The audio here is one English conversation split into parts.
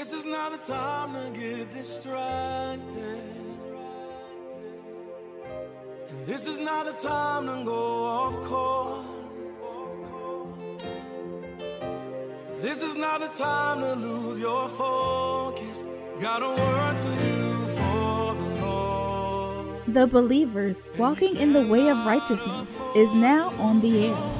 This is not the time to get distracted. And this is not the time to go off course. This is not the time to lose your focus. Got a word to do for the Lord. The Believers Walking in the Way of Righteousness is now on the air.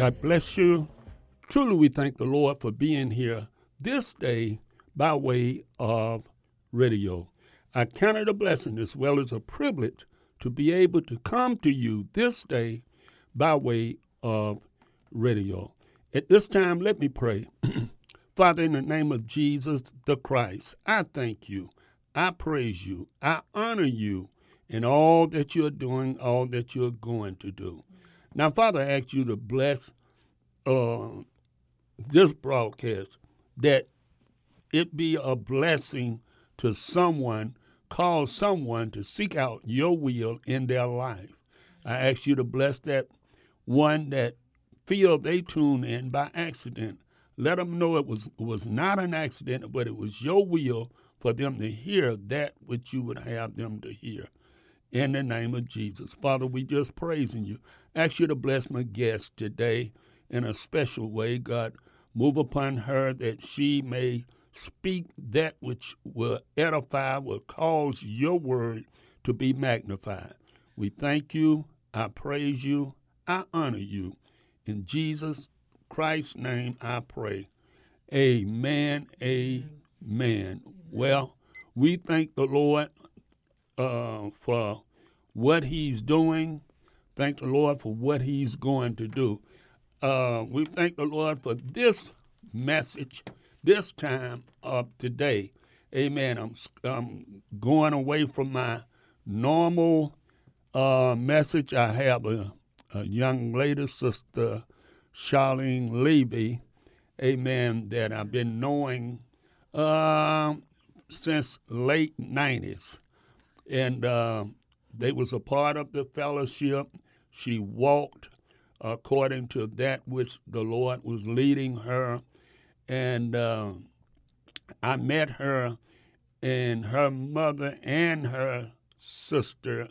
God bless you. Truly, we thank the Lord for being here this day by way of radio. I count it a blessing as well as a privilege to be able to come to you this day by way of radio. At this time, let me pray. Father, in the name of Jesus the Christ, I thank you. I praise you. I honor you in all that you're doing, all that you're going to do. Now, Father, I ask you to bless uh, this broadcast, that it be a blessing to someone cause someone to seek out your will in their life. I ask you to bless that one that feel they tune in by accident. Let them know it was was not an accident, but it was your will for them to hear that which you would have them to hear. In the name of Jesus. Father, we just praising you. Ask you to bless my guest today in a special way. God, move upon her that she may speak that which will edify, will cause your word to be magnified. We thank you. I praise you. I honor you. In Jesus Christ's name I pray. Amen. Amen. Well, we thank the Lord uh, for what He's doing. Thank the Lord for what He's going to do. Uh, we thank the Lord for this message this time of today. Amen. I'm, I'm going away from my normal uh, message. I have a, a, young lady, Sister Charlene Levy, amen, that I've been knowing uh, since late 90s. And uh, they was a part of the fellowship. She walked according to that which the Lord was leading her and uh, I met her and her mother and her sister.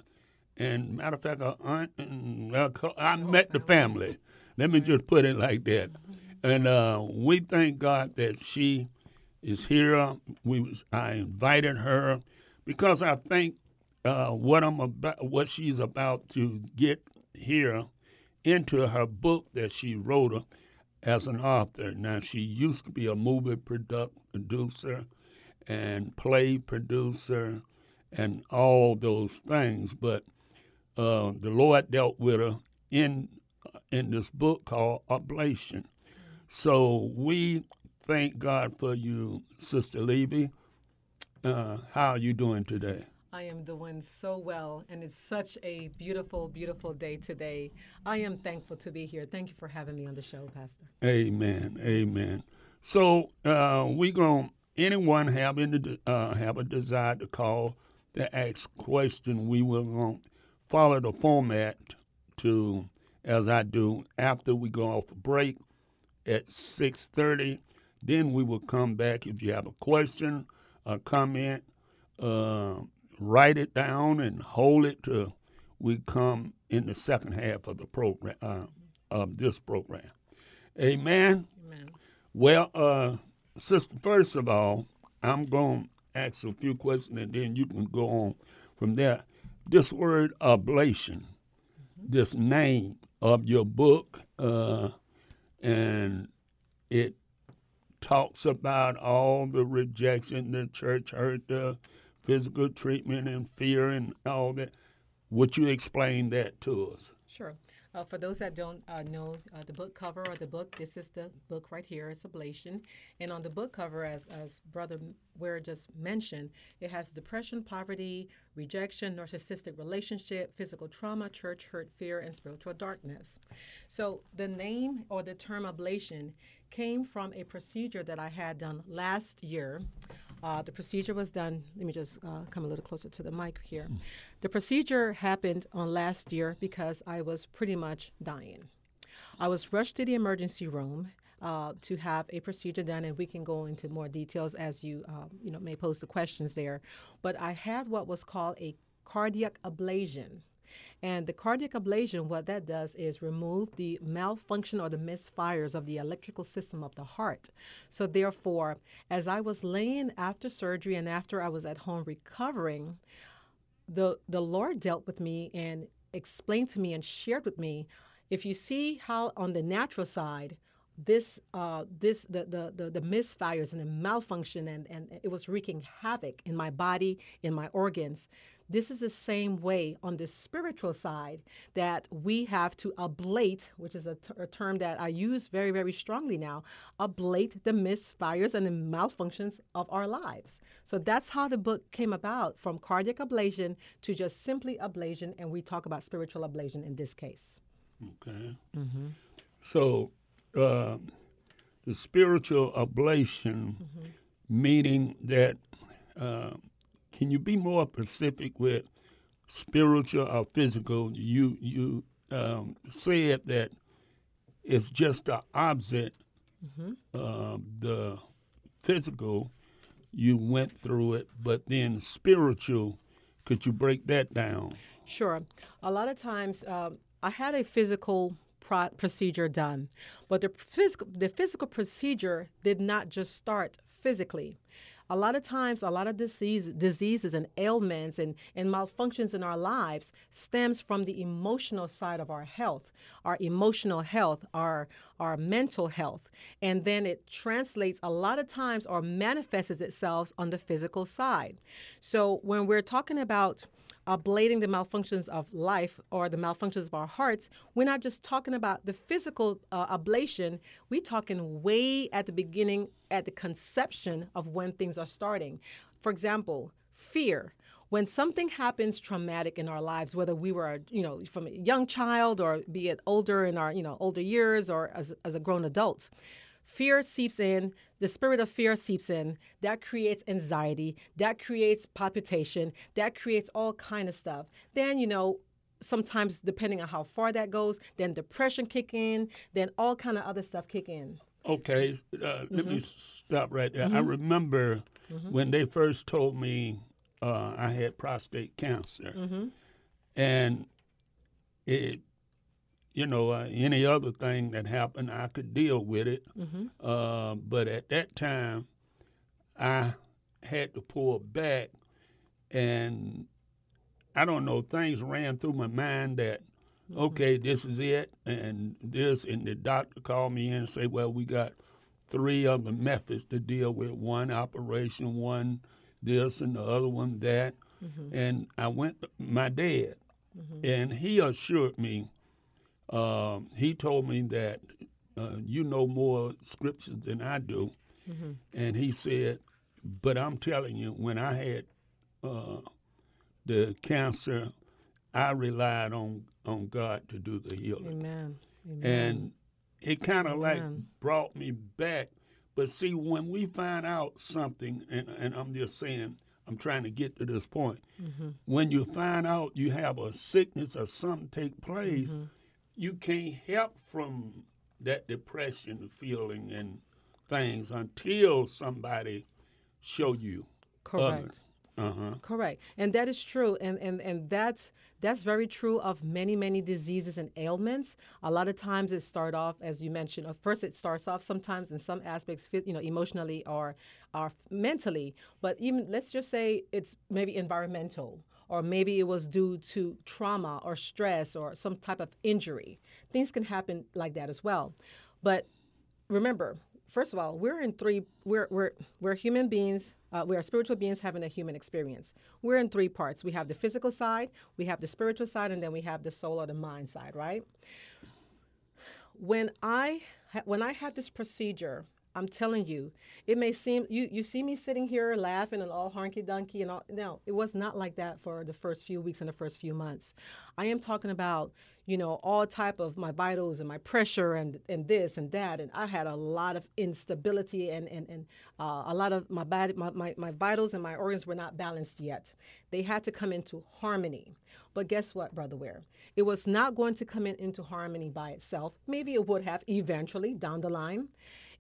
And matter of fact, her aunt, and, uh, I met the family. Let me just put it like that. And uh, we thank God that she is here. We was, I invited her because I think uh, what I'm about, what she's about to get here into her book that she wrote as an author. Now, she used to be a movie producer and play producer and all those things, but uh, the Lord dealt with her in in this book called Oblation. So we thank God for you, Sister Levy. Uh, how are you doing today? I am doing so well, and it's such a beautiful, beautiful day today. I am thankful to be here. Thank you for having me on the show, Pastor. Amen. Amen. So uh, we going anyone having uh, have a desire to call to ask question, we will follow the format to as I do after we go off break at six thirty. Then we will come back if you have a question, a comment. Uh, write it down and hold it till we come in the second half of the program uh, of this program. Amen. Amen. Well, uh, sister, first of all, I'm going to ask a few questions and then you can go on from there. This word oblation, mm-hmm. this name of your book, uh, and it talks about all the rejection the church heard the physical treatment and fear and all that. Would you explain that to us? Sure. Uh, for those that don't uh, know uh, the book cover or the book, this is the book right here. It's Ablation. And on the book cover, as, as Brother Ware just mentioned, it has depression, poverty, rejection, narcissistic relationship, physical trauma, church hurt, fear, and spiritual darkness. So the name or the term ablation came from a procedure that I had done last year. Uh, the procedure was done, let me just uh, come a little closer to the mic here. Mm. The procedure happened on last year because I was pretty much dying. I was rushed to the emergency room uh, to have a procedure done, and we can go into more details as you, uh, you know, may pose the questions there. But I had what was called a cardiac ablation. And the cardiac ablation, what that does is remove the malfunction or the misfires of the electrical system of the heart. So, therefore, as I was laying after surgery and after I was at home recovering, the, the Lord dealt with me and explained to me and shared with me if you see how on the natural side, this uh, this the, the the the misfires and the malfunction and and it was wreaking havoc in my body in my organs this is the same way on the spiritual side that we have to ablate, which is a, t- a term that I use very, very strongly now, ablate the misfires and the malfunctions of our lives. So that's how the book came about from cardiac ablation to just simply ablation, and we talk about spiritual ablation in this case. Okay. Mm-hmm. So uh, the spiritual ablation, mm-hmm. meaning that. Uh, can you be more specific with spiritual or physical? You you um, said that it's just the opposite. Mm-hmm. Uh, the physical, you went through it, but then spiritual. Could you break that down? Sure. A lot of times, um, I had a physical pro- procedure done, but the physical the physical procedure did not just start physically a lot of times a lot of disease, diseases and ailments and, and malfunctions in our lives stems from the emotional side of our health our emotional health our our mental health. And then it translates a lot of times or manifests itself on the physical side. So when we're talking about ablating the malfunctions of life or the malfunctions of our hearts, we're not just talking about the physical uh, ablation, we're talking way at the beginning, at the conception of when things are starting. For example, fear when something happens traumatic in our lives, whether we were, you know, from a young child or be it older in our, you know, older years or as, as a grown adult, fear seeps in the spirit of fear seeps in that creates anxiety that creates palpitation that creates all kind of stuff then you know sometimes depending on how far that goes then depression kick in then all kind of other stuff kick in okay uh, mm-hmm. let me mm-hmm. stop right there mm-hmm. i remember mm-hmm. when they first told me uh, i had prostate cancer mm-hmm. and it you know, uh, any other thing that happened, I could deal with it. Mm-hmm. Uh, but at that time, I had to pull back, and I don't know, things ran through my mind that, mm-hmm. okay, this is it, and this, and the doctor called me in and said, well, we got three other methods to deal with one operation, one this, and the other one that. Mm-hmm. And I went to my dad, mm-hmm. and he assured me um, he told me that uh, you know more scriptures than I do, mm-hmm. and he said, "But I'm telling you, when I had uh, the cancer, I relied on on God to do the healing." Amen. Amen. And it kind of like brought me back. But see, when we find out something, and, and I'm just saying, I'm trying to get to this point. Mm-hmm. When you find out you have a sickness or something take place, mm-hmm you can't help from that depression feeling and things until somebody show you. Correct. Uh-huh. Correct. And that is true. And, and, and that's, that's very true of many, many diseases and ailments. A lot of times it start off, as you mentioned, first it starts off sometimes in some aspects, you know, emotionally or, or mentally. But even, let's just say it's maybe environmental or maybe it was due to trauma or stress or some type of injury. Things can happen like that as well. But remember, first of all, we're in three. We're we're we're human beings. Uh, we are spiritual beings having a human experience. We're in three parts. We have the physical side, we have the spiritual side, and then we have the soul or the mind side. Right. When I when I had this procedure, I'm telling you, it may seem you you see me sitting here laughing and all honky dunky and all. No, it was not like that for the first few weeks and the first few months. I am talking about you know all type of my vitals and my pressure and and this and that, and I had a lot of instability and and and uh, a lot of my body my, my my vitals and my organs were not balanced yet. They had to come into harmony. But guess what, Brother Ware? It was not going to come in, into harmony by itself. Maybe it would have eventually down the line.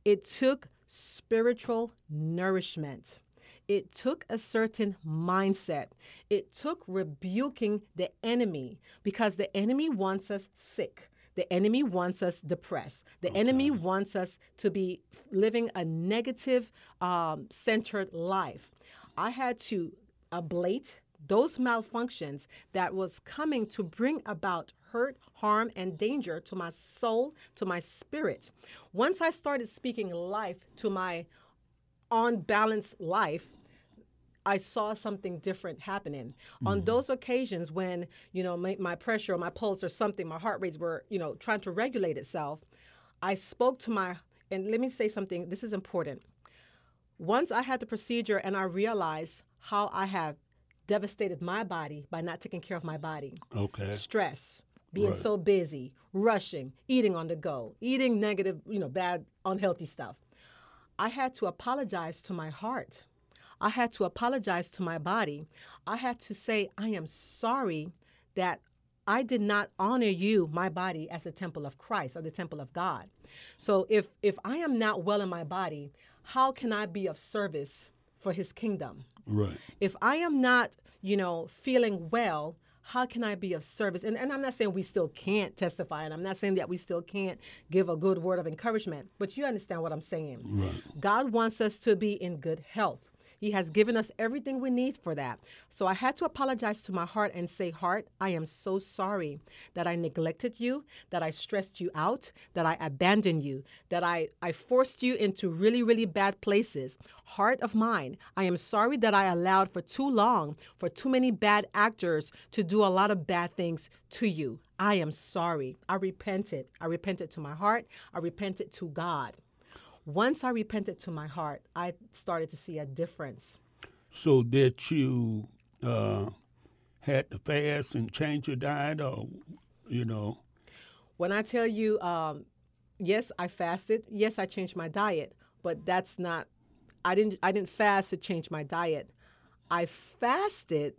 It took spiritual nourishment. It took a certain mindset. It took rebuking the enemy because the enemy wants us sick. The enemy wants us depressed. The okay. enemy wants us to be living a negative um, centered life. I had to ablate those malfunctions that was coming to bring about hurt, harm, and danger to my soul, to my spirit. Once I started speaking life to my unbalanced life, I saw something different happening. Mm-hmm. On those occasions when, you know, my, my pressure or my pulse or something, my heart rates were, you know, trying to regulate itself, I spoke to my, and let me say something, this is important. Once I had the procedure and I realized how I have devastated my body by not taking care of my body. Okay. Stress, being right. so busy, rushing, eating on the go, eating negative, you know, bad, unhealthy stuff. I had to apologize to my heart. I had to apologize to my body. I had to say, I am sorry that I did not honor you, my body, as the temple of Christ or the temple of God. So if if I am not well in my body, how can I be of service for his kingdom? Right. If I am not, you know, feeling well, how can I be of service? And, and I'm not saying we still can't testify, and I'm not saying that we still can't give a good word of encouragement, but you understand what I'm saying. Right. God wants us to be in good health. He has given us everything we need for that. So I had to apologize to my heart and say, Heart, I am so sorry that I neglected you, that I stressed you out, that I abandoned you, that I, I forced you into really, really bad places. Heart of mine, I am sorry that I allowed for too long for too many bad actors to do a lot of bad things to you. I am sorry. I repented. I repented to my heart. I repented to God once I repented to my heart, I started to see a difference. So did you uh, had to fast and change your diet, or you know? When I tell you, um, yes, I fasted. Yes, I changed my diet, but that's not. I didn't. I didn't fast to change my diet. I fasted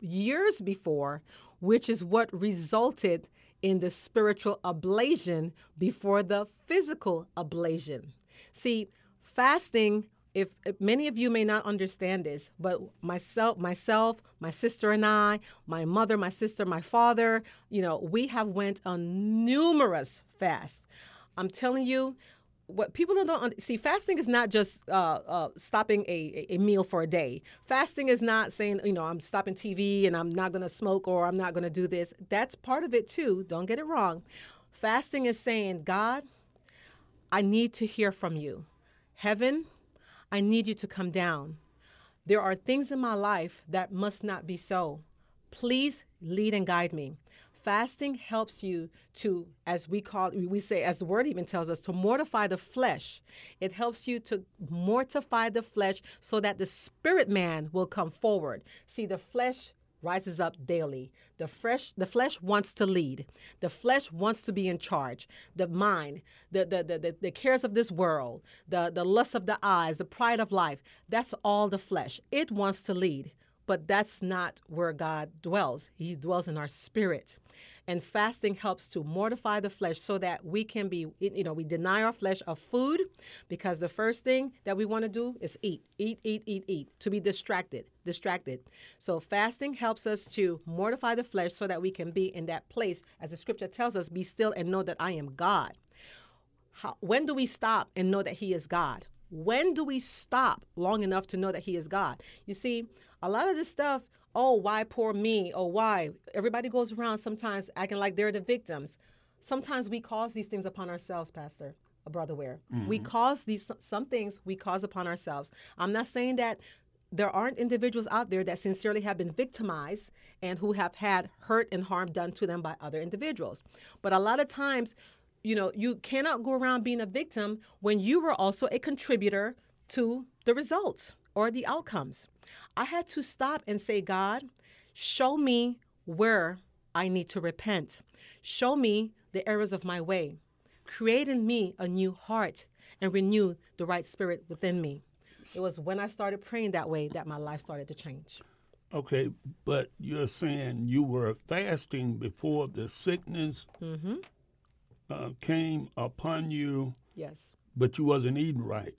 years before, which is what resulted in the spiritual ablation before the physical ablation. See, fasting if, many of you may not understand this, but myself, myself, my sister and I, my mother, my sister, my father, you know, we have went on numerous fasts. I'm telling you, what people don't see, fasting is not just uh, uh, stopping a, a meal for a day. Fasting is not saying, you know, I'm stopping TV and I'm not going to smoke or I'm not going to do this. That's part of it too. Don't get it wrong. Fasting is saying, God, I need to hear from you. Heaven, I need you to come down. There are things in my life that must not be so. Please lead and guide me. Fasting helps you to, as we call, we say, as the word even tells us, to mortify the flesh. It helps you to mortify the flesh so that the spirit man will come forward. See, the flesh rises up daily. The flesh, the flesh wants to lead. The flesh wants to be in charge. The mind, the, the, the, the, the cares of this world, the, the lust of the eyes, the pride of life, that's all the flesh. It wants to lead, but that's not where God dwells. He dwells in our spirit. And fasting helps to mortify the flesh so that we can be, you know, we deny our flesh of food because the first thing that we want to do is eat, eat, eat, eat, eat, to be distracted, distracted. So fasting helps us to mortify the flesh so that we can be in that place, as the scripture tells us, be still and know that I am God. How, when do we stop and know that He is God? When do we stop long enough to know that He is God? You see, a lot of this stuff oh, why poor me? Oh, why? Everybody goes around sometimes acting like they're the victims. Sometimes we cause these things upon ourselves, Pastor. Brother Ware. We mm-hmm. cause these some things we cause upon ourselves. I'm not saying that there aren't individuals out there that sincerely have been victimized and who have had hurt and harm done to them by other individuals. But a lot of times, you know, you cannot go around being a victim when you were also a contributor to the results or the outcomes. I had to stop and say, God, show me where I need to repent. Show me the errors of my way. Create in me a new heart and renew the right spirit within me. It was when I started praying that way that my life started to change. Okay, but you're saying you were fasting before the sickness mm-hmm. Uh, came upon you, Yes. but you wasn't eating right.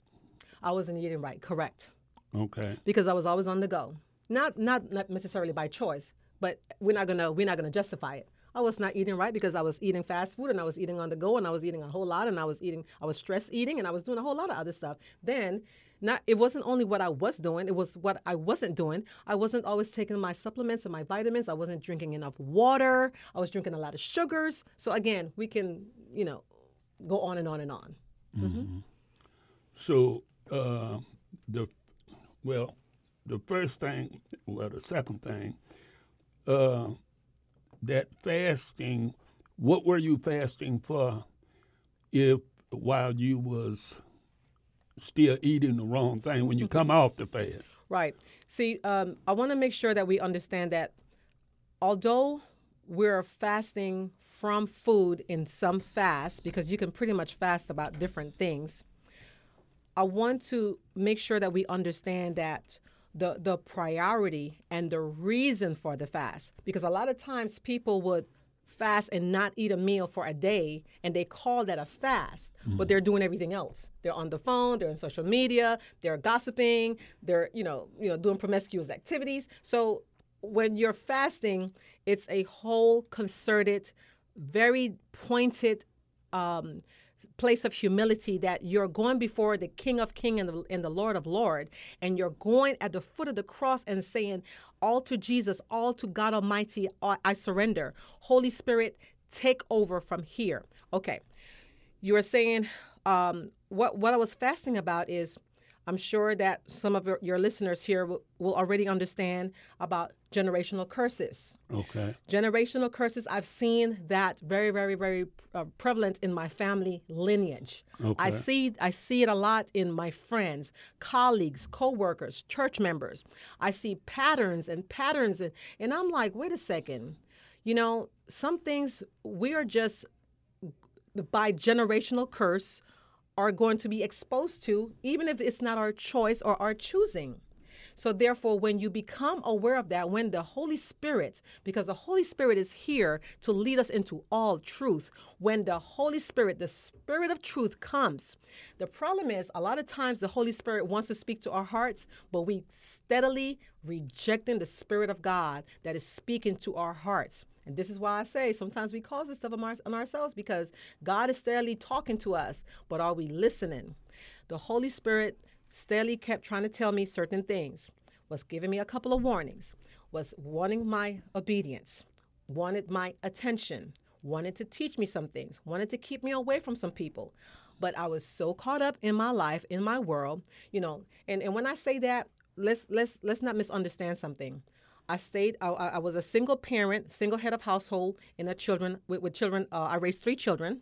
I wasn't eating right, correct. Okay. Because I was always on the go. Not not not necessarily by choice, but we're not gonna we're not gonna justify it. I was not eating right because I was eating fast food and I was eating on the go and I was eating a whole lot and I was eating I was stress eating and I was doing a whole lot of other stuff. Then not it wasn't only what I was doing, it was what I wasn't doing. I wasn't always taking my supplements and my vitamins. I wasn't drinking enough water. I was drinking a lot of sugars. So again, we can, you know, go on and on and on. So uh, the well, the first thing, well, the second thing, uh, that fasting. What were you fasting for? If while you was still eating the wrong thing when you come off the fast. Right. See, um, I want to make sure that we understand that although we're fasting from food in some fast, because you can pretty much fast about different things, I want to make sure that we understand that the the priority and the reason for the fast, because a lot of times people would fast and not eat a meal for a day and they call that a fast but mm. they're doing everything else. They're on the phone they're on social media they're gossiping they're you know you know doing promiscuous activities. So when you're fasting it's a whole concerted very pointed um, place of humility that you're going before the King of King and the, and the Lord of Lord, and you're going at the foot of the cross and saying, "All to Jesus, all to God Almighty, I surrender." Holy Spirit, take over from here. Okay, you are saying um, what what I was fasting about is. I'm sure that some of your, your listeners here will, will already understand about generational curses Okay. generational curses i've seen that very very very uh, prevalent in my family lineage Okay. i see i see it a lot in my friends colleagues co-workers church members i see patterns and patterns and, and i'm like wait a second you know some things we are just by generational curse are going to be exposed to, even if it's not our choice or our choosing. So, therefore, when you become aware of that, when the Holy Spirit, because the Holy Spirit is here to lead us into all truth, when the Holy Spirit, the Spirit of truth comes, the problem is a lot of times the Holy Spirit wants to speak to our hearts, but we steadily rejecting the Spirit of God that is speaking to our hearts. And this is why I say sometimes we cause this stuff on, our, on ourselves because God is steadily talking to us, but are we listening? The Holy Spirit steadily kept trying to tell me certain things, was giving me a couple of warnings, was wanting my obedience, wanted my attention, wanted to teach me some things, wanted to keep me away from some people. But I was so caught up in my life, in my world, you know, and, and when I say that, let's let's let's not misunderstand something. I stayed. I, I was a single parent, single head of household, and a children with, with children. Uh, I raised three children,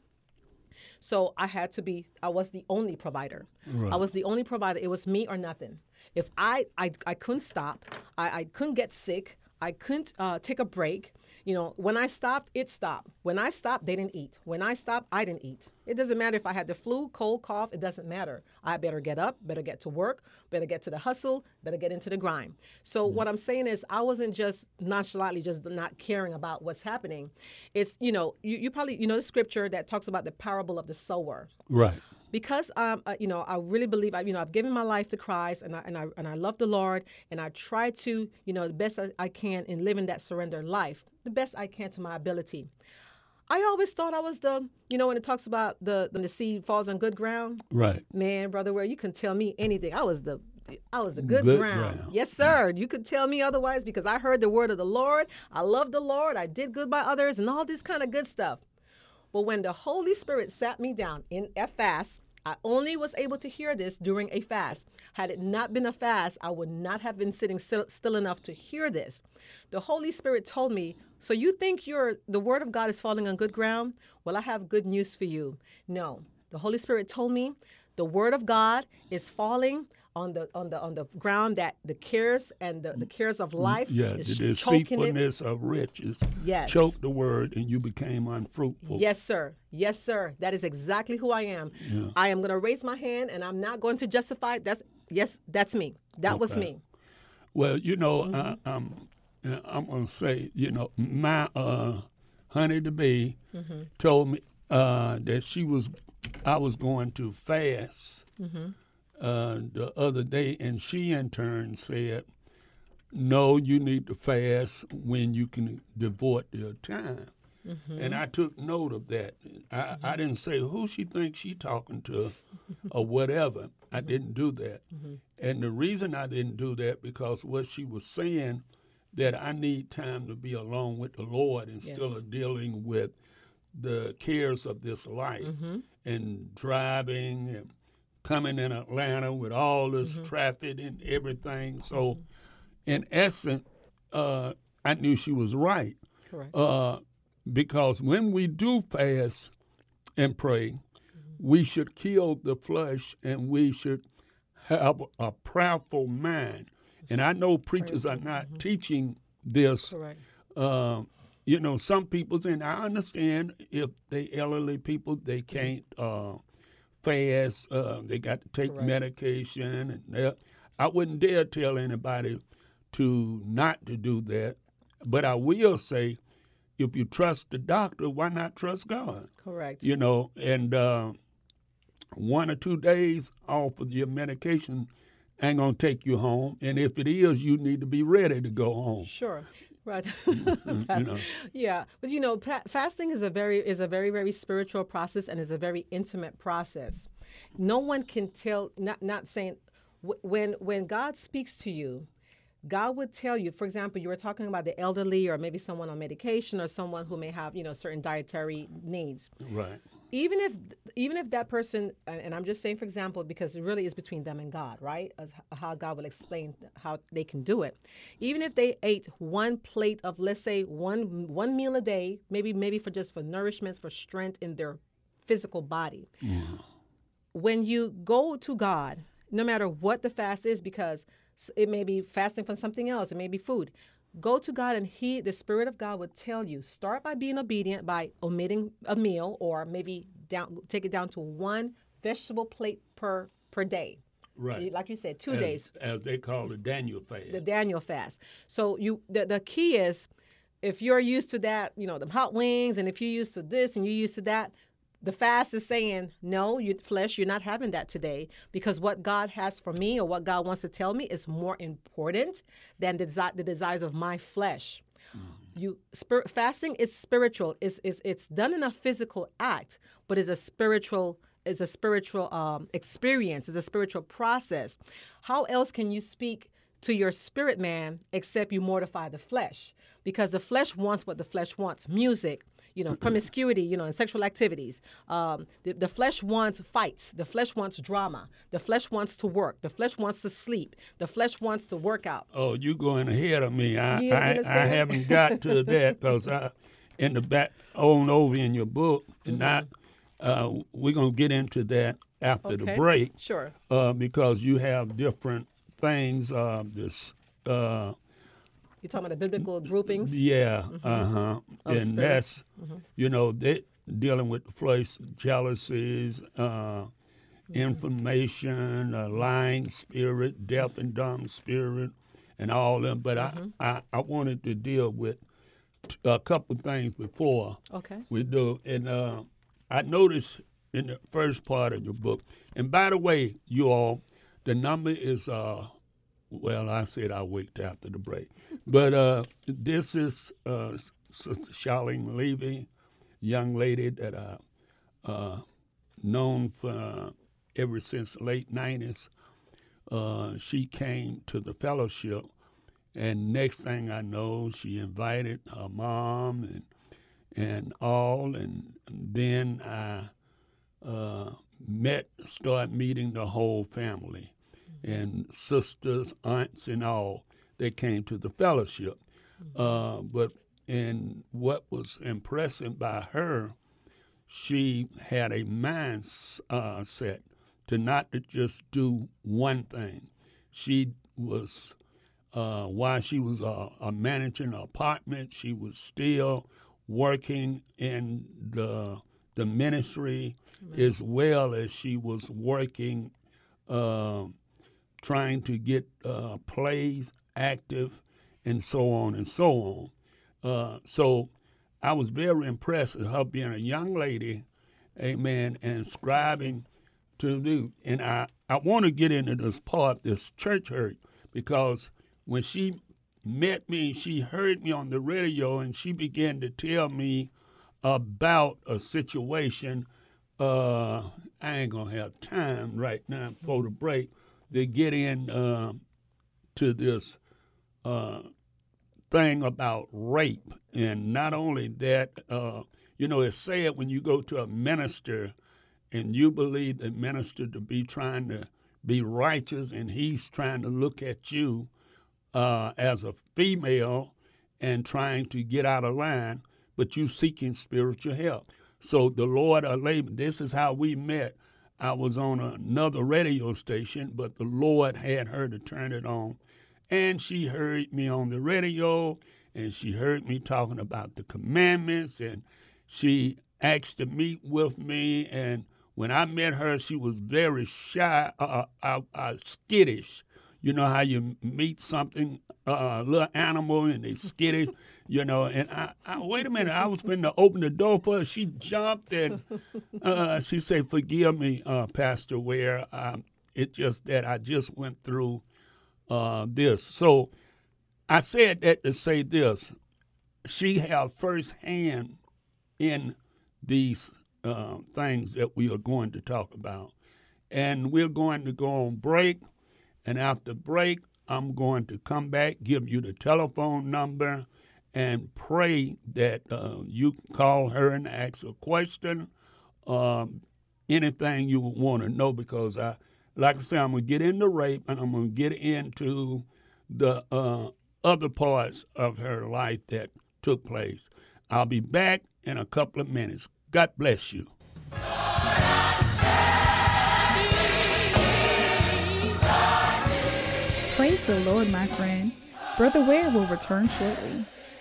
so I had to be. I was the only provider. I was the only provider. It was me or nothing. If I I, I couldn't stop, I, I couldn't get sick. I couldn't uh, take a break. You know, when I stopped, it stopped. When I stopped, they didn't eat. When I stopped, I didn't eat. It doesn't matter if I had the flu, cold, cough, it doesn't matter. I better get up, better get to work, better get to the hustle, better get into the grind. So, mm-hmm. what I'm saying is, I wasn't just nonchalantly just not caring about what's happening. It's, you know, you, you probably, you know, the scripture that talks about the parable of the sower Right. Because um, uh, you know, I really believe, I, you know, I've given my life to Christ, and I and I and I love the Lord, and I try to, you know, the best I, I can in living that surrendered life, the best I can to my ability. I always thought I was the, you know, when it talks about the when the seed falls on good ground, Right. man, brother, Ware you can tell me anything. I was the I was the good, Good ground. ground. Yes, sir. You could tell me otherwise because I heard the word of the Lord. I love the Lord. I did good by others and all this kind of good stuff. But when the Holy Spirit sat me down in a fast, I only was able to hear this during a fast. Had it not been a fast, I would not have been sitting still, still enough to hear this. The Holy Spirit told me, "So you think your the word of God is falling on good ground? Well, I have good news for you. No. The Holy Spirit told me the word of God is falling on the on the on the ground that the cares and the, the cares of life Yeah, is the deceitfulness of riches Yes. choked the word, and you became unfruitful. Yes, sir. Yes, sir. That is exactly who I am. I am going to raise my hand, and I'm not going to justify. it. That's yes, that's me. That was me. Well, you know, Mm-hmm. I, I'm uh, I'm gonna say, you know, my uh, honey to be Mm-hmm. told me uh, that she was, I was going to fast Mm-hmm. Uh, the other day, and she in turn said, "No, you need to fast when you can devote your time." Mm-hmm. And I took note of that. I, I didn't say who she thinks she talking to or whatever. Mm-hmm. I didn't do that. And the reason I didn't do that because what she was saying that I need time to be alone with the Lord instead Yes. of dealing with the cares of this life Mm-hmm. and driving and coming in Atlanta with all this Mm-hmm. traffic and everything. So, in essence, uh, I knew she was right Correct. uh, because when we do fast and pray, we should kill the flesh and we should have a prayerful mind. And I know preachers are not teaching this. Correct. Uh, you know, some people, and I understand if they elderly people, they can't uh, fast. Uh, they got to take Correct. medication, and I wouldn't dare tell anybody to not to do that. But I will say, if you trust the doctor, why not trust God? Correct. You know, and uh, one or two days off of your medication ain't gonna take you home. And if it is, you need to be ready to go home. Sure. Right. Mm, you know. Yeah, but you know, fasting is a very is a very very spiritual process and is a very intimate process. No one can tell. Not not saying when when God speaks to you, God would tell you. For example, you were talking about the elderly or maybe someone on medication or someone who may have you know certain dietary needs. Right. Even if even if that person and and I'm just saying for example because it really is between them and God, right? As how God will explain how they can do it. Even if they ate one plate of let's say one one meal a day, maybe maybe for just for nourishments for strength in their physical body. yeah. When you go to God, no matter what the fast is because it may be fasting from something else, it may be food. Go to God and He, the Spirit of God, would tell you start by being obedient by omitting a meal or maybe down take it down to one vegetable plate per per day. Right. Like you said, two as, days as they call the Daniel fast. the Daniel fast. So you the, the key is if you're used to that, you know, the hot wings, and if you're used to this and you're used to that, the fast is saying, no, you flesh, you're not having that today because what God has for me or what God wants to tell me is more important than the, desi- the desires of my flesh. You spirit, fasting is spiritual. It's, it's it's done in a physical act, but it's a spiritual is a spiritual um, experience. It's a spiritual process. How else can you speak to your spirit man except you mortify the flesh? Because the flesh wants what the flesh wants: music, you know, promiscuity, you know, and sexual activities. Um, the, the flesh wants fights. The flesh wants drama. The flesh wants to work. The flesh wants to sleep. The flesh wants to work out. Oh, you're going ahead of me. I I, I haven't got to that because I in the back on over in your book, and not uh, we're gonna get into that after the break Sure. uh, because you have different things. Uh, this. You're talking about the biblical groupings. Yeah, uh huh. And spirit. that's, you know, they dealing with the flesh, jealousies, uh, information, uh, lying spirit, deaf and dumb spirit, and all them. But I, I, I wanted to deal with t- a couple things before Okay. we do. And uh, I noticed in the first part of your book, and by the way, you all, the number is, uh, well, I said I'll wait after the break. But uh, this is uh, Sister Charlene Levy, young lady that I uh, known for ever since late 90s. Uh, she came to the fellowship, and next thing I know, she invited her mom and and all, and then I uh, met, started meeting the whole family, and sisters, aunts, and all. They came to the fellowship. Uh, but and what was impressive by her, she had a mindset uh, to not to just do one thing. She was uh, while she was uh, uh, managing an apartment, she was still working in the the ministry Amen. as well as she was working, uh, trying to get uh, plays active, and so on and so on. Uh, so I was very impressed with her being a young lady, amen, and scribing to do. And I, I want to get into this part, this church hurt, because when she met me, she heard me on the radio and she began to tell me about a situation. Uh, I ain't gonna have time right now for the break to get in uh, to this uh, thing about rape, and not only that, uh, you know, it's sad when you go to a minister and you believe the minister to be trying to be righteous, and he's trying to look at you uh, as a female and trying to get out of line, but you seeking spiritual help. So the Lord allowed. This is how we met. I was on another radio station, but the Lord had her to turn it on, and she heard me on the radio, and she heard me talking about the commandments, and she asked to meet with me. And when I met her, she was very shy, uh, uh, uh, skittish. You know how you meet something, uh, a little animal, and they skittish, you know. And I, I, wait a minute, I was going to open the door for her. She jumped and uh, she said, "Forgive me, uh, Pastor Ware. Um, it's just that I just went through uh, this." So I said that to say this: she had first hand in these uh, things that we are going to talk about, and we're going to go on break. And after break, I'm going to come back, give you the telephone number, and pray that uh, you call her and ask a question, um, anything you want to know, because I, like I said, I'm gonna get into rape and I'm gonna get into the uh, other parts of her life that took place. I'll be back in a couple of minutes. God bless you. Praise the Lord, my friend. Brother Ware will return shortly.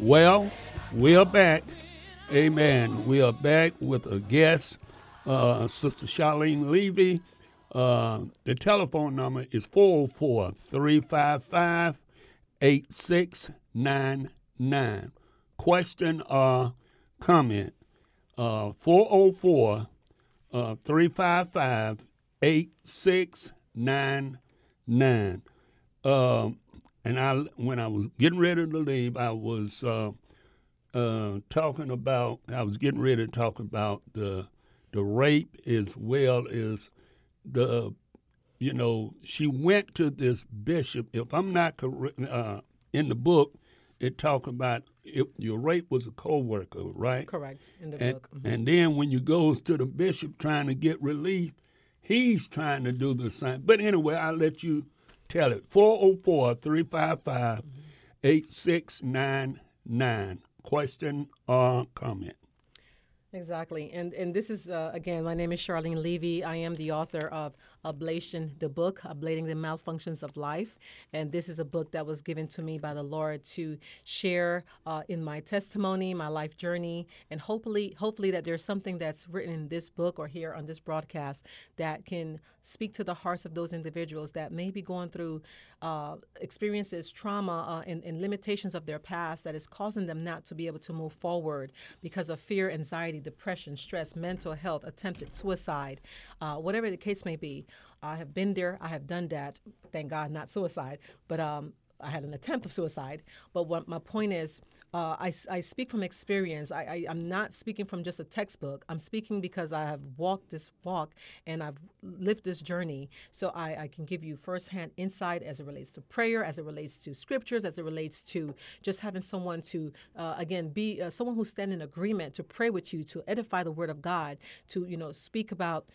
Well, we are back. Amen. We are back with a guest, uh, Sister Charlene Levy. Uh, the telephone number is 404 355 8699. Question or comment? Uh, 404 uh, 355 8699. Um, and I, when I was getting ready to leave, I was uh, uh, talking about. I was getting ready to talk about the the rape as well as the. You know, she went to this bishop. If I'm not correct, uh, in the book, it talk about it, your rape was a co-worker, right? Correct in the And, book. Mhm. and then when you goes to the bishop trying to get relief, he's trying to do the same. But anyway, I'll let you tell it. 404 355 8699. Question or comment? Exactly. And and this is uh, again, my name is Charlene Levy. I am the author of Ablation, the book, Ablating the Malfunctions of Life. And this is a book that was given to me by the Lord to share uh, in my testimony, my life journey, and hopefully, hopefully that there's something that's written in this book or here on this broadcast that can speak to the hearts of those individuals that may be going through uh, experiences, trauma, uh, and, and limitations of their past that is causing them not to be able to move forward because of fear, anxiety, depression, stress, mental health, attempted suicide, uh, whatever the case may be. I have been there. I have done that. Thank God, not suicide, but um, I had an attempt of suicide. But what my point is, uh, I, I speak from experience. I, I, I'm not speaking from just a textbook. I'm speaking because I have walked this walk and I've lived this journey. So I, I can give you firsthand insight as it relates to prayer, as it relates to scriptures, as it relates to just having someone to, uh, again, be uh, someone who stand in agreement to pray with you, to edify the word of God, to, you know, speak about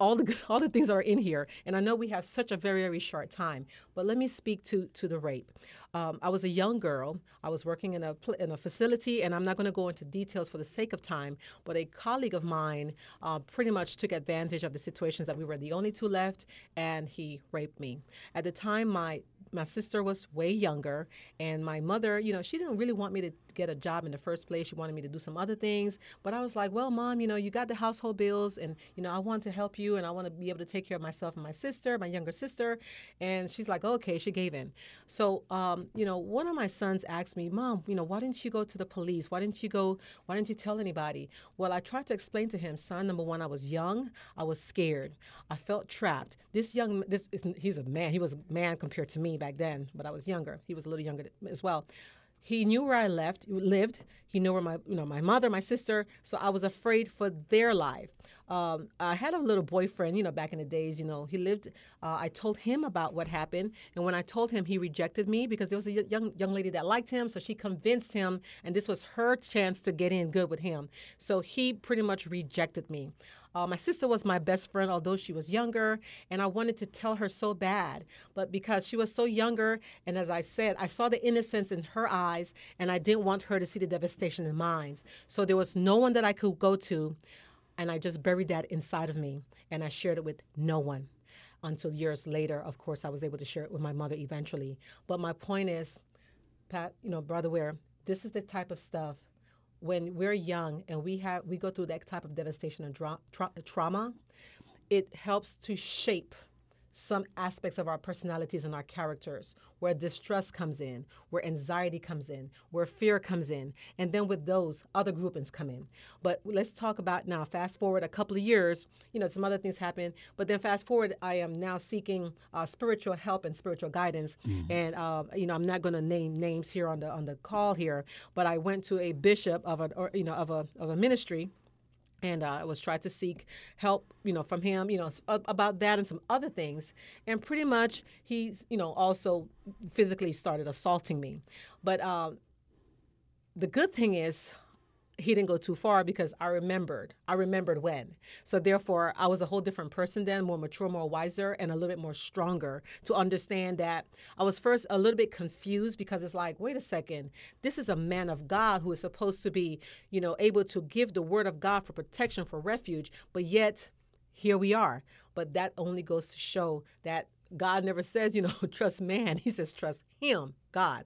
all the all the things are in here, and I know we have such a very very short time. But let me speak to to the rape. Um, I was a young girl. I was working in a in a facility, and I'm not going to go into details for the sake of time. But a colleague of mine uh, pretty much took advantage of the situations that we were the only two left, and he raped me. At the time, my my sister was way younger, and my mother, you know, she didn't really want me to get a job in the first place. She wanted me to do some other things. But I was like, well, mom, you know, you got the household bills, and, you know, I want to help you, and I want to be able to take care of myself and my sister, my younger sister. And she's like, okay, she gave in. So, um, you know, one of my sons asked me, mom, you know, why didn't you go to the police? Why didn't you go? Why didn't you tell anybody? Well, I tried to explain to him, son, number one, I was young, I was scared, I felt trapped. This young, this is, he's a man. He was a man compared to me back then, but I was younger. He was a little younger as well. He knew where I left, lived. He knew where my, you know, my mother, my sister. So I was afraid for their life. Um, I had a little boyfriend, you know, back in the days. You know, he lived. Uh, I told him about what happened, and when I told him, he rejected me because there was a young young lady that liked him. So she convinced him, and this was her chance to get in good with him. So he pretty much rejected me. Uh, my sister was my best friend, although she was younger, and I wanted to tell her so bad. But because she was so younger, and as I said, I saw the innocence in her eyes, and I didn't want her to see the devastation in mine. So there was no one that I could go to, and I just buried that inside of me, and I shared it with no one. Until years later, of course, I was able to share it with my mother eventually. But my point is, Pat, you know, Brother Ware, this is the type of stuff when we're young and we have we go through that type of devastation and tra- trauma, it helps to shape some aspects of our personalities and our characters where distrust comes in, where anxiety comes in, where fear comes in, and then with those other groupings come in. But let's talk about now. Fast forward a couple of years, you know, some other things happen. But then fast forward, I am now seeking uh, spiritual help and spiritual guidance. And uh, you know, I'm not going to name names here on the on the call here, but I went to a bishop of a or, you know of a of a ministry and uh, I was trying to seek help, you know, from him, you know, about that and some other things. And pretty much, he's, you know, also physically started assaulting me. But um, the good thing is, he didn't go too far because I remembered. I remembered when. So therefore, I was a whole different person then, more mature, more wiser, and a little bit more stronger to understand that I was first a little bit confused because it's like, wait a second, this is a man of God who is supposed to be, you know, able to give the word of God for protection, for refuge, but yet here we are. But that only goes to show that God never says, you know, trust man. He says, trust him, God.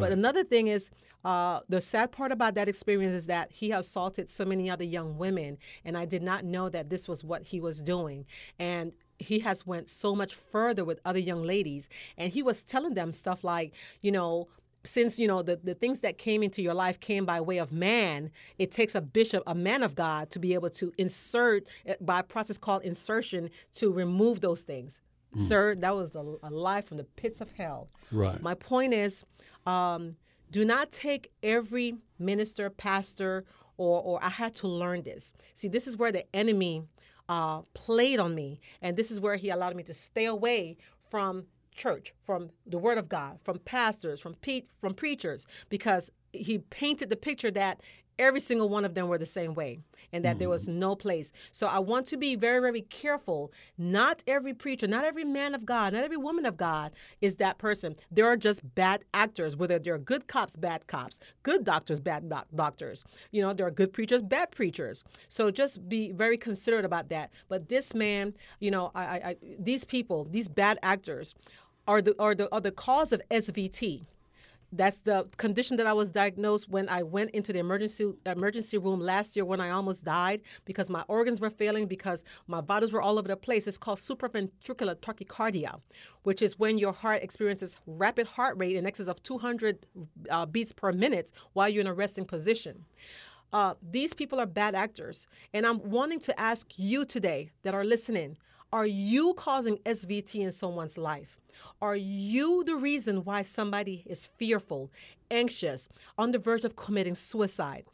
But another thing is, uh, the sad part about that experience is that he assaulted so many other young women, and I did not know that this was what he was doing. And he has went so much further with other young ladies, and he was telling them stuff like, you know, since you know the, the things that came into your life came by way of man it takes a bishop a man of god to be able to insert eh, by a process called insertion to remove those things sir that was a, a lie from the pits of hell. Right. my point is um, do not take every minister pastor or, or i had to learn this. See this is where the enemy uh, played on me and this is where he allowed me to stay away from church from the word of god from pastors from pe- from preachers because he painted the picture that every single one of them were the same way and that there was Mm-hmm. no place. So I want to be very, very careful. Not every preacher, not every man of God, not every woman of God is that person. There are just bad actors, whether they're good cops, bad cops, good doctors, bad doc- doctors. You know, there are good preachers, bad preachers. So just be very considerate about that. But this man, you know, I, I, I these people, these bad actors, are the are the are the cause of SVT. That's the condition that I was diagnosed when I went into the emergency emergency room last year when I almost died because my organs were failing because my vitals were all over the place. It's called supraventricular tachycardia, which is when your heart experiences rapid heart rate in excess of 200 uh, beats per minute while you're in a resting position. Uh, these people are bad actors, and I'm wanting to ask you today that are listening: Are you causing SVT in someone's life? Are you the reason why somebody is fearful, anxious, on the verge of committing suicide?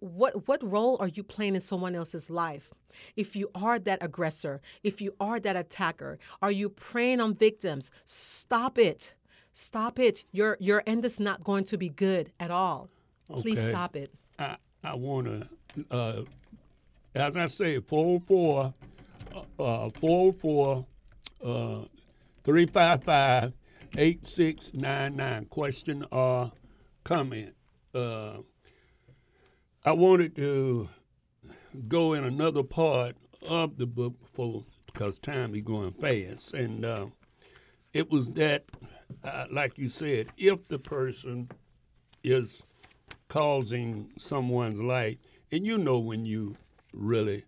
What, what role are you playing in someone else's life? If you are that aggressor, if you are that attacker, are you preying on victims? Stop it. Stop it. Your, your end is not going to be good at all. Please Okay. stop it. I, I want to, uh, as I say, 404, uh, uh, 404, uh, 355 8699. Question or comment. Uh, I wanted to go in another part of the book for because time is going fast, and uh, it was that, uh, like you said, if the person is causing someone's life, and you know when you really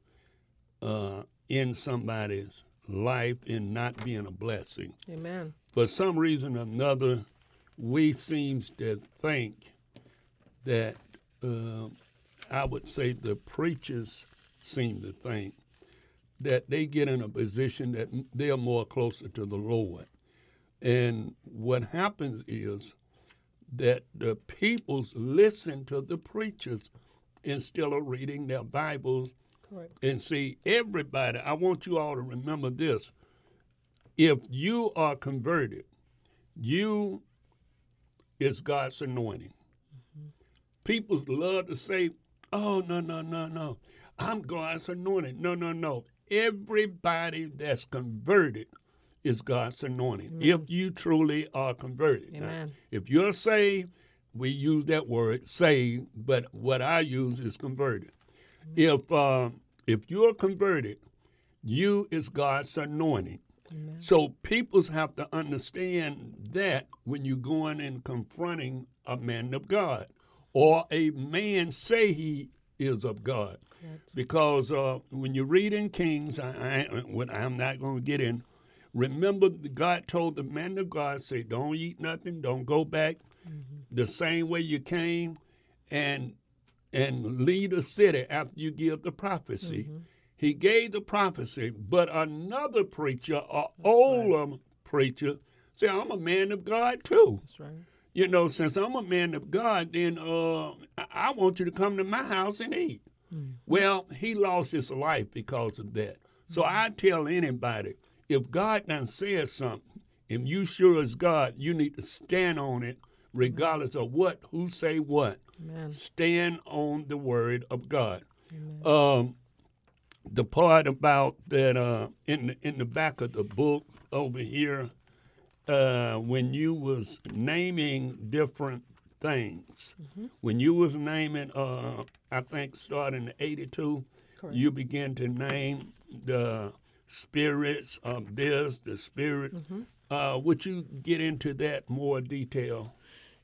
uh, in somebody's life and not being a blessing. Amen. For some reason or another, we seems to think that uh, I would say the preachers seem to think that they get in a position that they're more closer to the Lord. And what happens is that the peoples listen to the preachers instead of reading their Bibles. Correct. And see, everybody, I want you all to remember this. If you are converted, you is God's anointing. People love to say, oh, no, no, no, no. I'm God's anointed. No, no, no. Everybody that's converted is God's anointing. If you truly are converted. Now, if you're saved, we use that word saved, but what I use is converted. If uh, if you're converted, you is God's anointing. So peoples have to understand that when you're going and confronting a man of God or a man say he is of God. Because uh, when you read in Kings, I, I, what I'm not going to get in, remember God told the man of God, say, don't eat nothing, don't go back the same way you came, and and lead a city after you give the prophecy. Mm-hmm. He gave the prophecy, but another preacher, a older preacher, said, I'm a man of God too. That's right. You know, since I'm a man of God, then uh, I- I want you to come to my house and eat. Mm. Well, he lost his life because of that. So mm-hmm. I tell anybody, if God done said something, and you sure as God, you need to stand on it, regardless of what, who say what. Amen. Stand on the word of God. Um, the part about that uh, in the, in the back of the book over here, uh, when you was naming different things, when you was naming, uh, I think starting in '82, Correct. you began to name the spirits of this, the spirit. Uh, would you get into that more detail?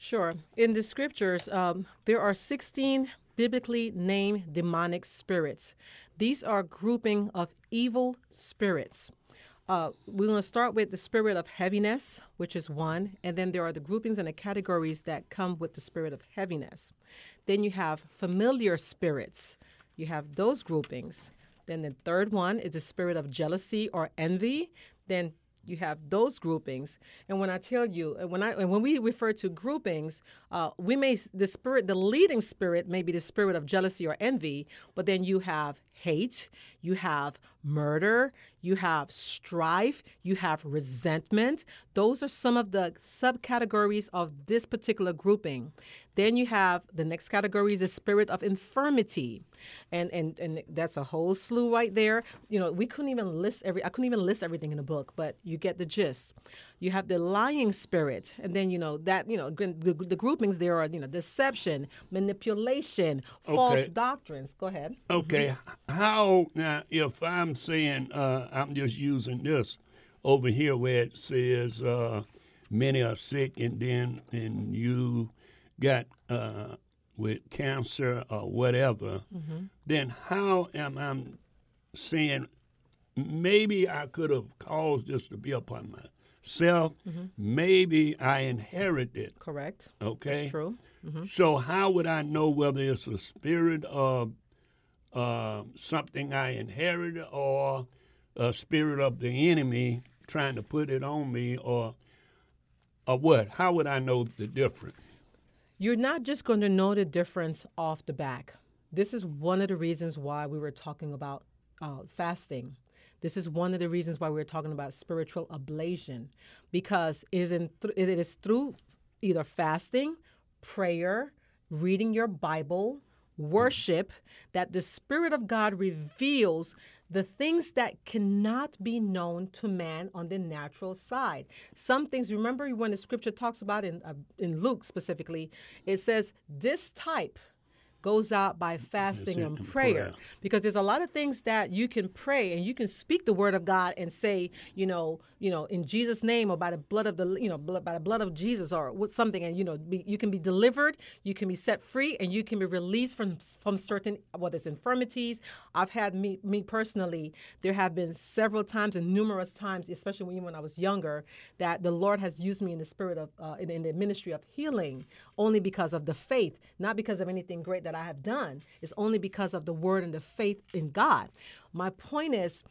Sure. In the scriptures, um, there are 16 biblically named demonic spirits. These are grouping of evil spirits. Uh, we're going to start with the spirit of heaviness, which is one, and then there are the groupings and the categories that come with the spirit of heaviness. Then you have familiar spirits. You have those groupings. Then the third one is the spirit of jealousy or envy. Then you have those groupings and when i tell you when i when we refer to groupings uh, we may the spirit the leading spirit may be the spirit of jealousy or envy but then you have hate you have murder, you have strife, you have resentment. Those are some of the subcategories of this particular grouping. Then you have the next category is the spirit of infirmity. And, and and that's a whole slew right there. You know, we couldn't even list every I couldn't even list everything in the book, but you get the gist. You have the lying spirit, and then you know that you know the, the groupings there are you know deception, manipulation, false doctrines. Go ahead. Okay, how now if I'm saying uh, I'm just using this over here where it says uh, many are sick, and then and you got uh, with cancer or whatever, then how am I saying maybe I could have caused this to be upon myself? Maybe I inherited. Correct. Okay. That's true. So how would I know whether it's a spirit of uh, something I inherited or a spirit of the enemy trying to put it on me or or what? How would I know the difference? You're not just going to know the difference off the back. This is one of the reasons why we were talking about uh, fasting. This is one of the reasons why we were talking about spiritual ablation, because it is, th- it is through either fasting, prayer, reading your Bible, worship, that the Spirit of God reveals the things that cannot be known to man on the natural side. Some things, remember when the scripture talks about in, uh, in Luke specifically, it says, This type goes out by fasting and prayer. prayer. Because there's a lot of things that you can pray and you can speak the word of God and say, you know, you know, in Jesus' name or by the blood of the, you know, blood, by the blood of Jesus or something, and you know, be, you can be delivered, you can be set free, and you can be released from from certain whether it's infirmities. I've had me me personally, there have been several times and numerous times, especially when when I was younger, that the Lord has used me in the spirit of uh, in, in the ministry of healing, only because of the faith, not because of anything great that I have done. It's only because of the word and the faith in God. My point is.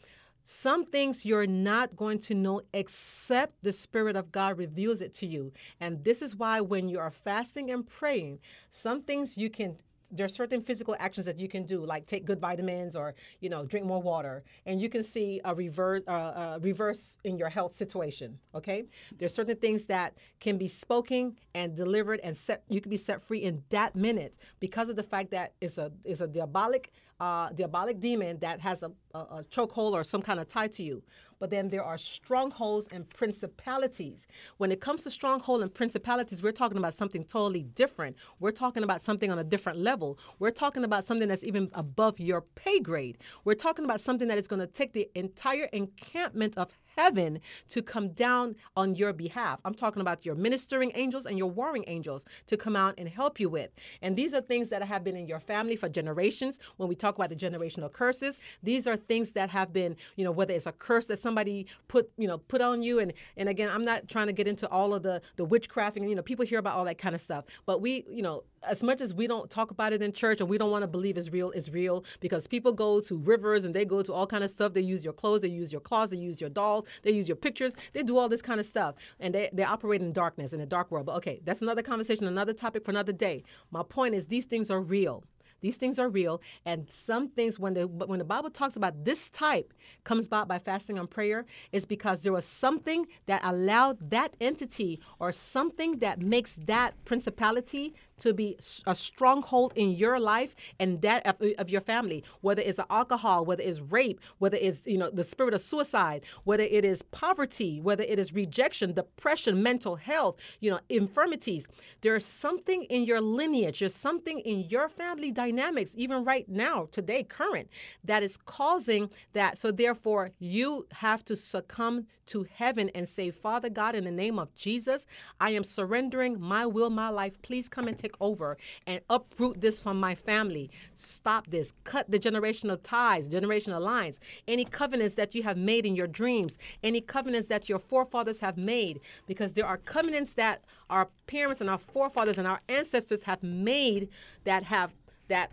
Some things you're not going to know except the Spirit of God reveals it to you. And this is why when you are fasting and praying, some things you can there's certain physical actions that you can do, like take good vitamins or you know drink more water, and you can see a reverse uh, uh, reverse in your health situation. Okay, there's certain things that can be spoken and delivered and set. You can be set free in that minute because of the fact that it's a it's a diabolic uh, diabolic demon that has a, a, a chokehold or some kind of tie to you. But then there are strongholds and principalities. When it comes to stronghold and principalities, we're talking about something totally different. We're talking about something on a different level. We're talking about something that's even above your pay grade. We're talking about something that is going to take the entire encampment of heaven to come down on your behalf. I'm talking about your ministering angels and your warring angels to come out and help you with. And these are things that have been in your family for generations. When we talk about the generational curses, these are things that have been, you know, whether it's a curse that somebody put, you know, put on you. And and again, I'm not trying to get into all of the the witchcraft and you know, people hear about all that kind of stuff. But we, you know, as much as we don't talk about it in church and we don't want to believe it's real, it's real because people go to rivers and they go to all kind of stuff. They use your clothes, they use your clothes, they use your dolls, they use your pictures, they do all this kind of stuff. And they, they operate in darkness, in a dark world. But okay, that's another conversation, another topic for another day. My point is these things are real. These things are real, and some things when the when the Bible talks about this type comes about by fasting and prayer, is because there was something that allowed that entity or something that makes that principality to be a stronghold in your life and that of, of your family. Whether it's alcohol, whether it's rape, whether it's you know the spirit of suicide, whether it is poverty, whether it is rejection, depression, mental health, you know infirmities. There's something in your lineage. There's something in your family dynamics, even right now, today, current, that is causing that. So therefore, you have to succumb to heaven and say, Father God, in the name of Jesus, I am surrendering my will, my life. Please come and take over and uproot this from my family. Stop this. Cut the generational ties, generational lines. Any covenants that you have made in your dreams, any covenants that your forefathers have made, because there are covenants that our parents and our forefathers and our ancestors have made that have that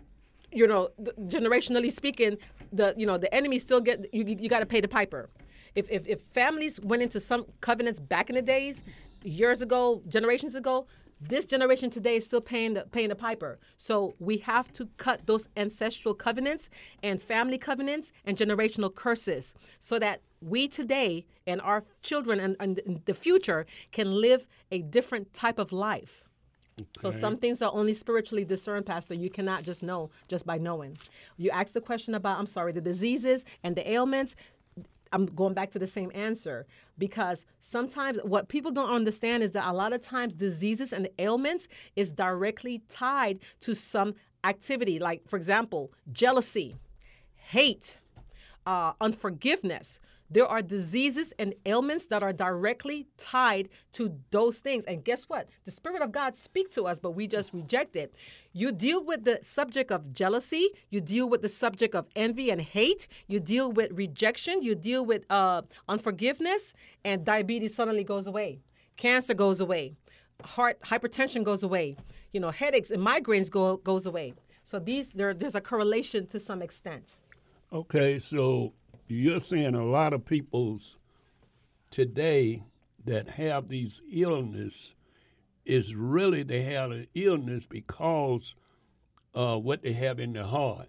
you know generationally speaking the you know the enemy still get you, you got to pay the piper if, if if families went into some covenants back in the days years ago generations ago this generation today is still paying the paying the piper. So we have to cut those ancestral covenants and family covenants and generational curses so that we today and our children and, and the future can live a different type of life. So some things are only spiritually discerned, Pastor. You cannot just know just by knowing. You asked the question about, I'm sorry, the diseases and the ailments. I'm going back to the same answer because sometimes what people don't understand is that a lot of times diseases and ailments is directly tied to some activity. Like, for example, jealousy, hate, uh, unforgiveness. There are diseases and ailments that are directly tied to those things. And guess what? The Spirit of God speaks to us, but we just reject it. You deal with the subject of jealousy, you deal with the subject of envy and hate, you deal with rejection, you deal with uh, unforgiveness, and diabetes suddenly goes away. Cancer goes away. Heart hypertension goes away. You know, headaches and migraines go goes away. So these there, there's a correlation to some extent. Okay, so you're saying a lot of people's today that have these illness is really they have an illness because uh, what they have in their heart.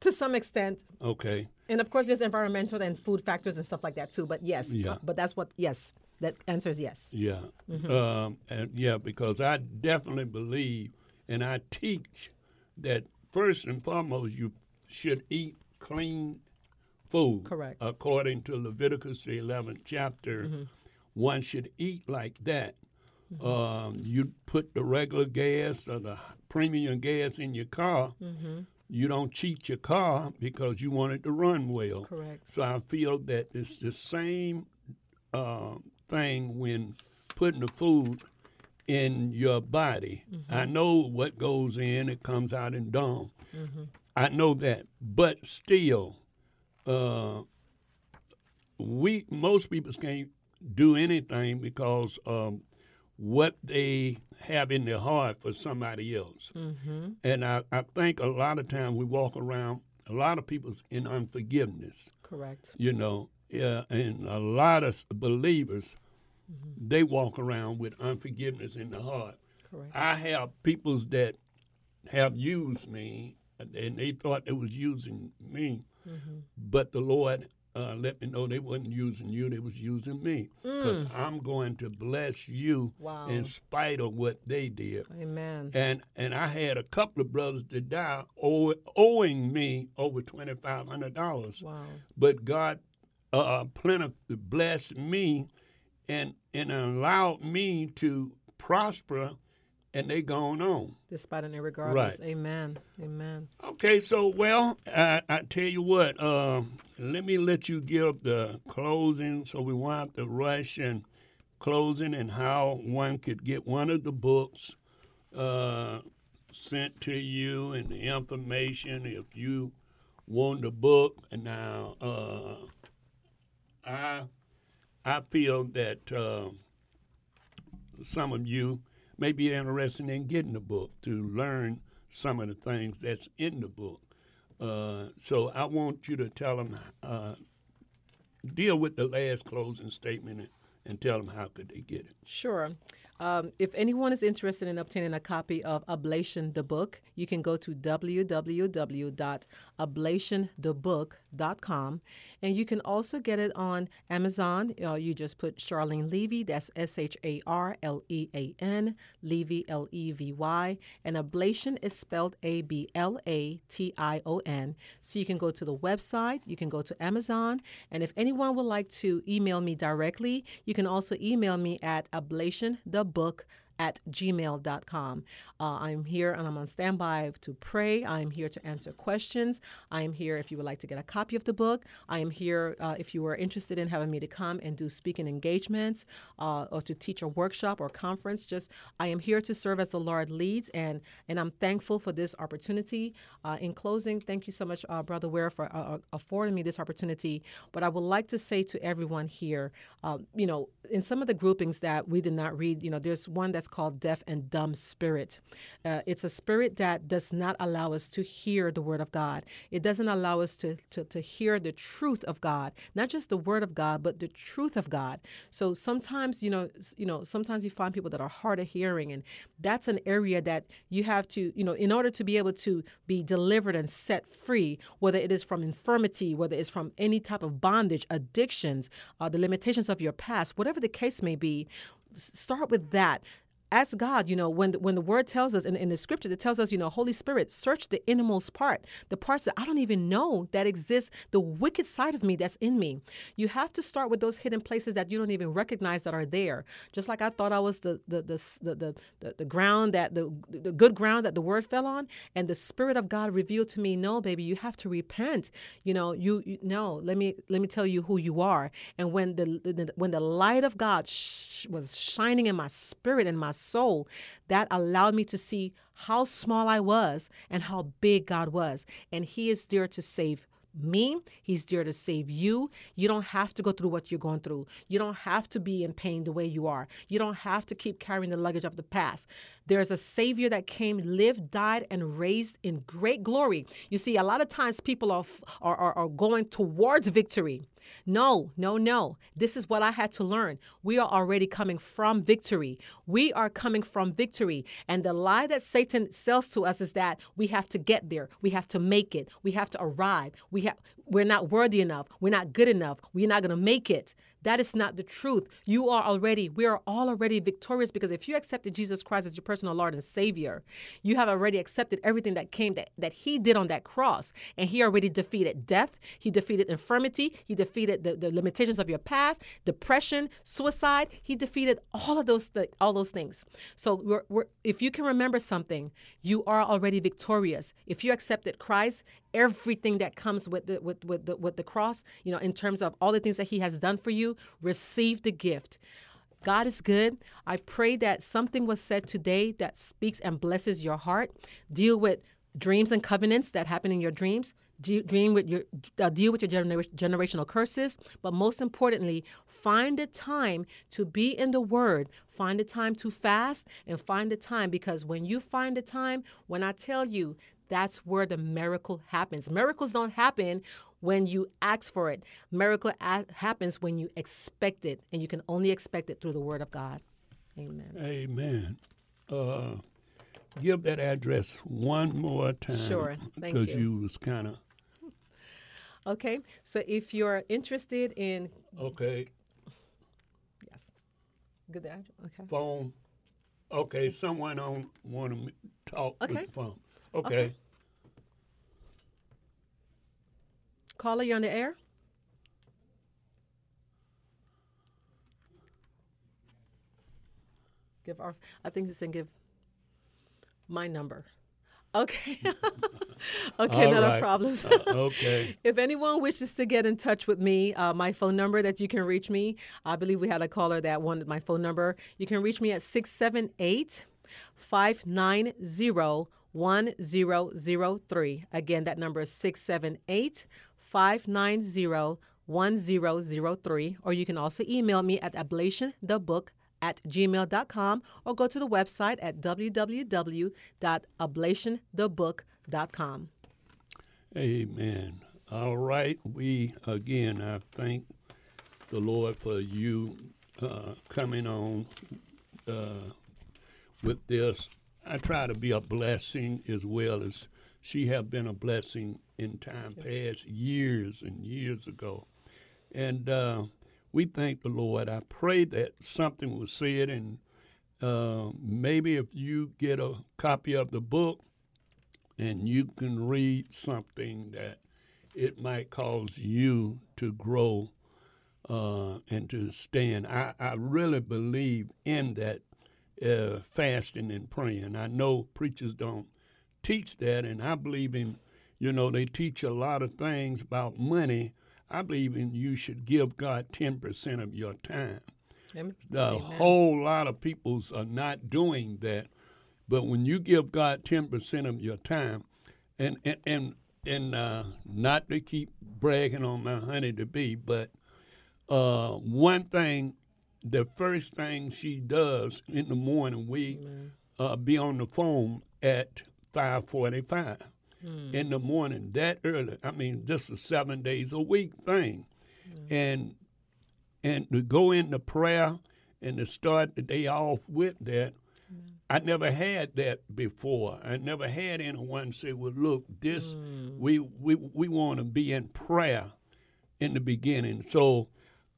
To some extent, Okay, And of course, there's environmental and food factors and stuff like that too. But yes, Yeah. uh, but that's what yes, that answer is yes. yeah, um, and yeah, because I definitely believe, and I teach that first and foremost you should eat clean food. Correct. According to Leviticus the 11th chapter, mm-hmm. one should eat like that. Mm-hmm. Um, you put the regular gas or the premium gas in your car. Mm-hmm. You don't cheat your car because you want it to run well. Correct. So I feel that it's the same uh, thing when putting the food in your body. I know what goes in, it comes out in dung. I know that, but still, uh, we most people can't do anything because um, what they have in their heart for somebody else. Mm-hmm. And I, I think a lot of times we walk around, a lot of people's in unforgiveness Correct. you know, yeah, and a lot of believers, they walk around with unforgiveness in the heart. Correct. I have peoples that have used me, and they thought they was using me, but the Lord uh, let me know they wasn't using you; they was using me, because I'm going to bless you Wow. in spite of what they did. Amen. And and I had a couple of brothers that died owe, owing me over twenty five hundred dollars Wow. but God uh, plenty blessed me and and allowed me to prosper, and they gone on. Despite and regardless. Right. Amen. Amen. Okay, so well, I, I tell you what, uh, let me let you give the closing, so we won't have to rush and closing, and how one could get one of the books uh, sent to you, and the information if you want the book. And now, uh, I I feel that uh, some of you may be interested in getting the book to learn some of the things that's in the book. Uh, so I want you to tell them, uh, deal with the last closing statement and, and tell them how could they get it. Sure. Um, if anyone is interested in obtaining a copy of Ablation the Book, you can go to www.ablationthebook.com and you can also get it on Amazon. Uh, you just put Sharlean Levy, that's S H A R L E A N, Levy, L E V Y, and Ablation is spelled A B L A T I O N. So you can go to the website, you can go to Amazon, and if anyone would like to email me directly, you can also email me at ablationthebook at gmail.com. Uh, I'm here and I'm on standby to pray. I'm here to answer questions. I am here if you would like to get a copy of the book. I am here uh, if you are interested in having me to come and do speaking engagements uh, or to teach a workshop or conference. Just I am here to serve as the Lord leads, and and I'm thankful for this opportunity. Uh, in closing, thank you so much, uh, Brother Ware, for uh, affording me this opportunity. But I would like to say to everyone here, you know, in some of the groupings that we did not read, you know, there's one that that's called deaf and dumb spirit. Uh, it's a spirit that does not allow us to hear the word of God. It doesn't allow us to, to, to hear the truth of God, not just the word of God, but the truth of God. So sometimes, you know, you know, sometimes you find people that are hard of hearing, and that's an area that you have to, you know, in order to be able to be delivered and set free, whether it is from infirmity, whether it's from any type of bondage, addictions, uh, the limitations of your past, whatever the case may be, start with that ask God, you know, when when the word tells us in, in the scripture, it tells us, you know, Holy Spirit, search the innermost part, the parts that I don't even know that exist, the wicked side of me that's in me. You have to start with those hidden places that you don't even recognize that are there. Just like I thought I was the the the the, the, the ground that the the good ground that the word fell on, and the Spirit of God revealed to me, no, baby, you have to repent. You know, you, you no, let me let me tell you who you are. And when the, the when the light of God sh- was shining in my spirit and my soul that allowed me to see how small I was and how big God was. And He is there to save me. He's there to save you. You don't have to go through what you're going through. You don't have to be in pain the way you are. You don't have to keep carrying the luggage of the past. There's a Savior that came, lived, died, and raised in great glory. You see, a lot of times people are, are, are going towards victory no, no, no. This is what I had to learn. We are already coming from victory. We are coming from victory. And the lie that Satan sells to us is that we have to get there. We have to make it. We have to arrive. We have we're not worthy enough. We're not good enough. We're not going to make it. That is not the truth. You are already, we are all already victorious because if you accepted Jesus Christ as your personal Lord and Savior, you have already accepted everything that came that, that He did on that cross. And He already defeated death, He defeated infirmity, He defeated the, the limitations of your past, depression, suicide. He defeated all of those th- all those things. So we're, we're, if you can remember something, you are already victorious. If you accepted Christ everything that comes with the with with the, with the cross, you know, in terms of all the things that he has done for you, receive the gift. God is good. I pray that something was said today that speaks and blesses your heart. Deal with dreams and covenants that happen in your dreams. Dream with your uh, deal with your genera- generational curses, but most importantly, find the time to be in the Word. Find the time to fast and find the time because when you find the time, when I tell you that's where the miracle happens. Miracles don't happen when you ask for it. Miracle a- happens when you expect it, and you can only expect it through the Word of God. Amen. Amen. Uh, give that address one more time. Sure. Thank you. Because you. was kind of Okay. So if you're interested in okay. yes, good. address. Okay. Phone. Okay, someone on want to talk Okay. with the phone. Okay. Okay. Caller, you on the air? Give our. I think it's and give my number. Okay. okay, All not right. a problem. Uh, okay. If anyone wishes to get in touch with me, uh, my phone number that you can reach me, I believe we had a caller that wanted my phone number. You can reach me at 678 590 1003. Again, that number is 678 590 1003. Or you can also email me at ablationthebook at gmail.com or go to the website at www.ablationthebook.com. Amen. All right. We, again, I thank the Lord for you uh, coming on uh, with this. I try to be a blessing as well as she have been a blessing in time past, years and years ago. And uh, we thank the Lord. I pray that something was said, and uh, maybe if you get a copy of the book, and you can read something that it might cause you to grow uh, and to stand. I, I really believe in that uh, fasting and praying. I know preachers don't teach that, and I believe in, you know, they teach a lot of things about money. I believe in you should give God 10% of your time. Amen. A whole lot of peoples are not doing that. But when you give God ten percent of your time, and and and, and uh, not to keep bragging on my honey to be, but uh, one thing the first thing she does in the morning, we uh, be on the phone at 5:45 in the morning. That early. I mean, this is seven days a week thing, and and to go into prayer and to start the day off with that. I never had that before. I never had anyone say, "Well, look, this we we we want to be in prayer in the beginning." So,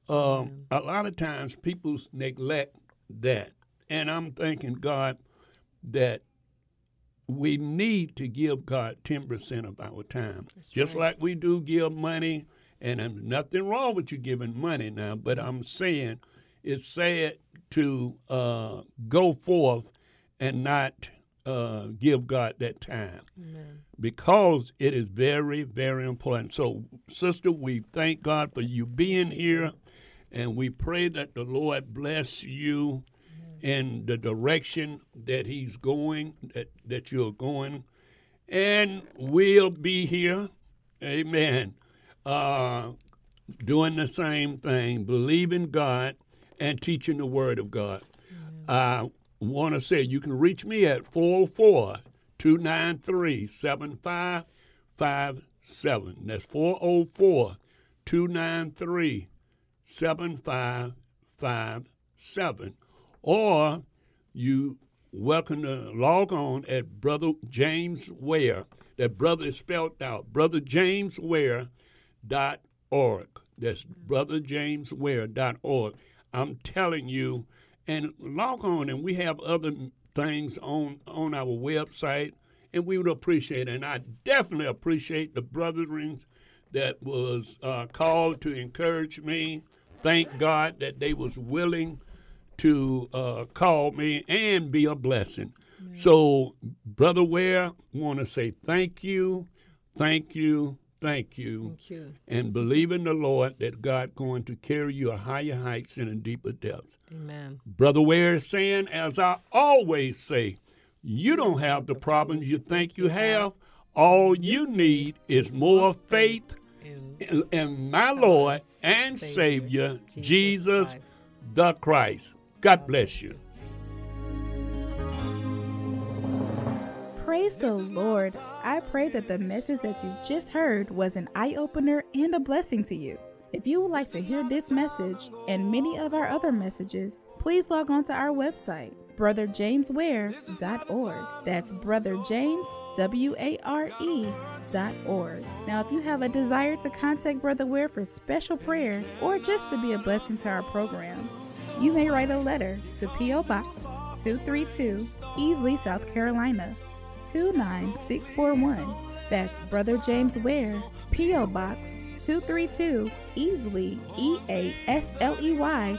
um, a lot of times people neglect that, and I'm thanking God that we need to give God ten percent of our time, just like we do give money. And there's nothing wrong with you giving money now, but I'm saying it's sad to uh, go forth and not uh, give God that time. Because it is very, very important. So, sister, we thank God for you being here, and we pray that the Lord bless you in the direction that He's going, that, that you're going, and we'll be here. Amen. Uh, doing the same thing, believing God and teaching the Word of God. I want to say you can reach me at 404 293 7557. That's 404 293 7557. Or you welcome to log on at Brother James Ware. That brother is spelled out. Brother James Ware dot org. That's brotherjamesware.org. I'm telling you, and log on, and we have other things on on our website, and we would appreciate it. And I definitely appreciate the brethren that was uh, called to encourage me. Thank God that they was willing to uh, call me and be a blessing. So, Brother Ware, want to say thank you, thank you, thank you, Thank you. and believe in the Lord that God going to carry you to higher heights and a deeper depths. Amen. Brother Ware is saying, as I always say, you don't have the problems you think you have. All you need is more faith In in, in my Lord and Savior, Jesus Christ. the Christ. God bless you. Praise the Lord. I pray that the message that you just heard was an eye opener and a blessing to you. If you would like to hear this message and many of our other messages, please log on to our website, brotherjamesware.org. That's Brother James, W A R E dot org. Now, if you have a desire to contact Brother Ware for special prayer or just to be a blessing to our program, you may write a letter to P.O. Box 232, Easley, South Carolina 29641. That's Brother James Ware, P.O. Box 232, Easley, E A S L E Y,